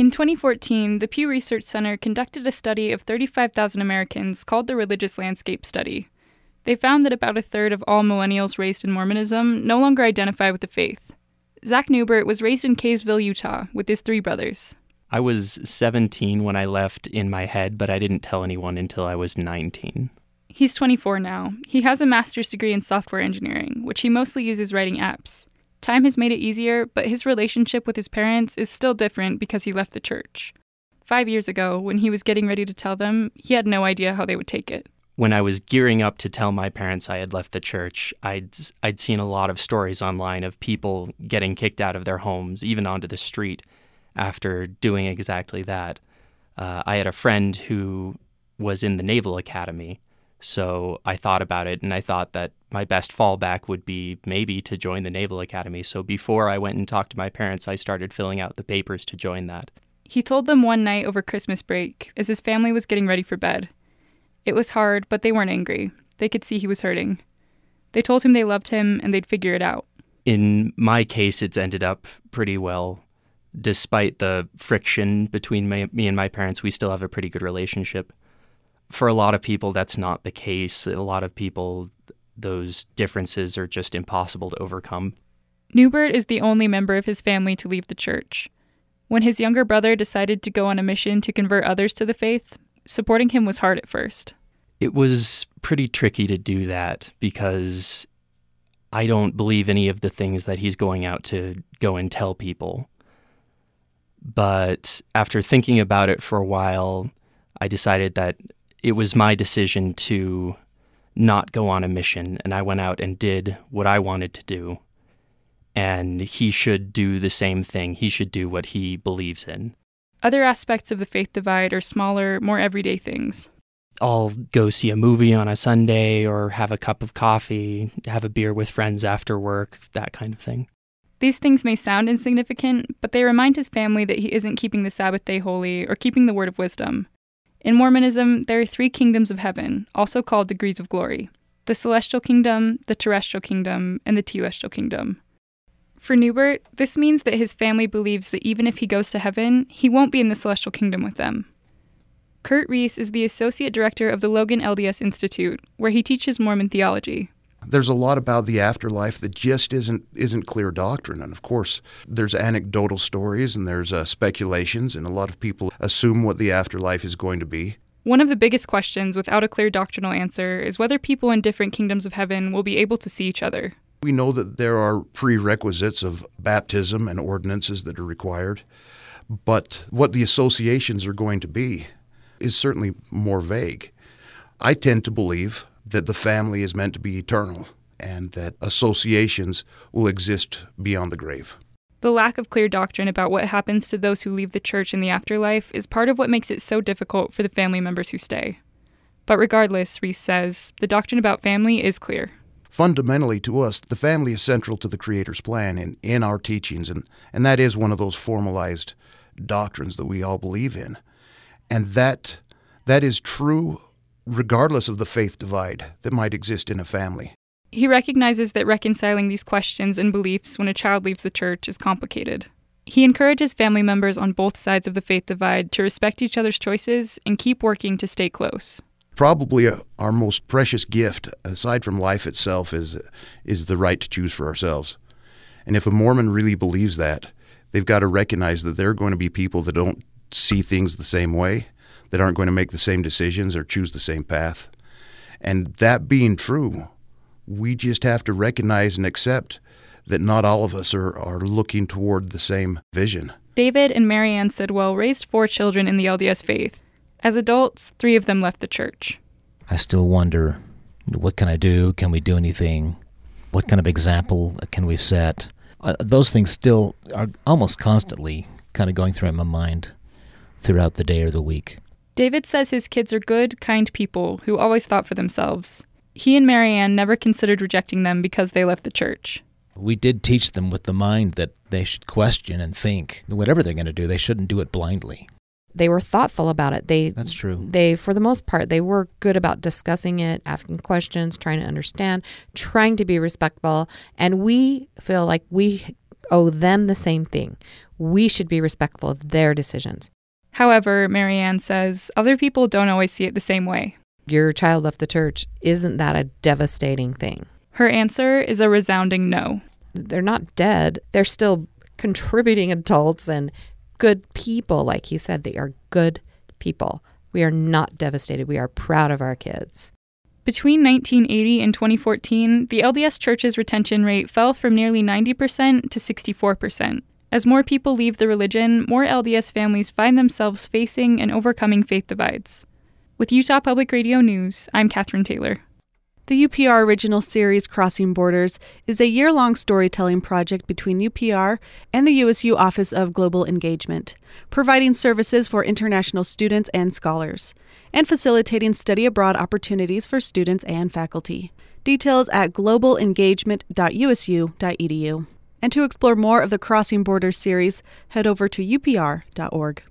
In 2014, the Pew Research Center conducted a study of 35,000 Americans called the Religious Landscape Study. They found that about a third of all millennials raised in Mormonism no longer identify with the faith. Zach Newbert was raised in Kaysville, Utah, with his three brothers. I was 17 when I left in my head, but I didn't tell anyone until I was 19. He's 24 now. He has a master's degree in software engineering, which he mostly uses writing apps. Time has made it easier, but his relationship with his parents is still different because he left the church. Five years ago, when he was getting ready to tell them, he had no idea how they would take it. When I was gearing up to tell my parents I had left the church, I'd, I'd seen a lot of stories online of people getting kicked out of their homes, even onto the street, after doing exactly that. Uh, I had a friend who was in the Naval Academy, so I thought about it and I thought that my best fallback would be maybe to join the Naval Academy. So before I went and talked to my parents, I started filling out the papers to join that. He told them one night over Christmas break as his family was getting ready for bed. It was hard, but they weren't angry. They could see he was hurting. They told him they loved him and they'd figure it out. In my case, it's ended up pretty well. Despite the friction between my, me and my parents, we still have a pretty good relationship. For a lot of people, that's not the case. A lot of people, those differences are just impossible to overcome. Newbert is the only member of his family to leave the church. When his younger brother decided to go on a mission to convert others to the faith, supporting him was hard at first. It was pretty tricky to do that because I don't believe any of the things that he's going out to go and tell people. But after thinking about it for a while, I decided that it was my decision to not go on a mission, and I went out and did what I wanted to do. And he should do the same thing. He should do what he believes in. Other aspects of the faith divide are smaller, more everyday things. I'll go see a movie on a Sunday or have a cup of coffee, have a beer with friends after work, that kind of thing. These things may sound insignificant, but they remind his family that he isn't keeping the Sabbath day holy or keeping the word of wisdom. In Mormonism, there are three kingdoms of heaven, also called degrees of glory the celestial kingdom, the terrestrial kingdom, and the telestial kingdom. For Newbert, this means that his family believes that even if he goes to heaven, he won't be in the celestial kingdom with them. Kurt Reese is the associate director of the Logan LDS Institute, where he teaches Mormon theology. There's a lot about the afterlife that just isn't isn't clear doctrine, and of course, there's anecdotal stories and there's uh, speculations, and a lot of people assume what the afterlife is going to be. One of the biggest questions without a clear doctrinal answer is whether people in different kingdoms of heaven will be able to see each other. We know that there are prerequisites of baptism and ordinances that are required, but what the associations are going to be is certainly more vague. I tend to believe that the family is meant to be eternal and that associations will exist beyond the grave. The lack of clear doctrine about what happens to those who leave the church in the afterlife is part of what makes it so difficult for the family members who stay. But regardless, Reese says, the doctrine about family is clear. Fundamentally, to us, the family is central to the Creator's plan in, in our teachings, and, and that is one of those formalized doctrines that we all believe in. And that, that is true regardless of the faith divide that might exist in a family. He recognizes that reconciling these questions and beliefs when a child leaves the church is complicated. He encourages family members on both sides of the faith divide to respect each other's choices and keep working to stay close probably uh, our most precious gift, aside from life itself, is is the right to choose for ourselves. And if a Mormon really believes that, they've got to recognize that there are going to be people that don't see things the same way, that aren't going to make the same decisions or choose the same path. And that being true, we just have to recognize and accept that not all of us are, are looking toward the same vision. David and Marianne Sidwell raised four children in the LDS faith. As adults, three of them left the church. I still wonder what can I do? Can we do anything? What kind of example can we set? Uh, those things still are almost constantly kind of going through my mind throughout the day or the week. David says his kids are good, kind people who always thought for themselves. He and Marianne never considered rejecting them because they left the church. We did teach them with the mind that they should question and think. Whatever they're going to do, they shouldn't do it blindly they were thoughtful about it. They That's true. They for the most part they were good about discussing it, asking questions, trying to understand, trying to be respectful, and we feel like we owe them the same thing. We should be respectful of their decisions. However, Marianne says other people don't always see it the same way. Your child left the church. Isn't that a devastating thing? Her answer is a resounding no. They're not dead. They're still contributing adults and good people. Like he said, they are good people. We are not devastated. We are proud of our kids. Between 1980 and 2014, the LDS Church's retention rate fell from nearly 90% to 64%. As more people leave the religion, more LDS families find themselves facing and overcoming faith divides. With Utah Public Radio News, I'm Katherine Taylor. The UPR original series Crossing Borders is a year long storytelling project between UPR and the USU Office of Global Engagement, providing services for international students and scholars, and facilitating study abroad opportunities for students and faculty. Details at globalengagement.usu.edu. And to explore more of the Crossing Borders series, head over to upr.org.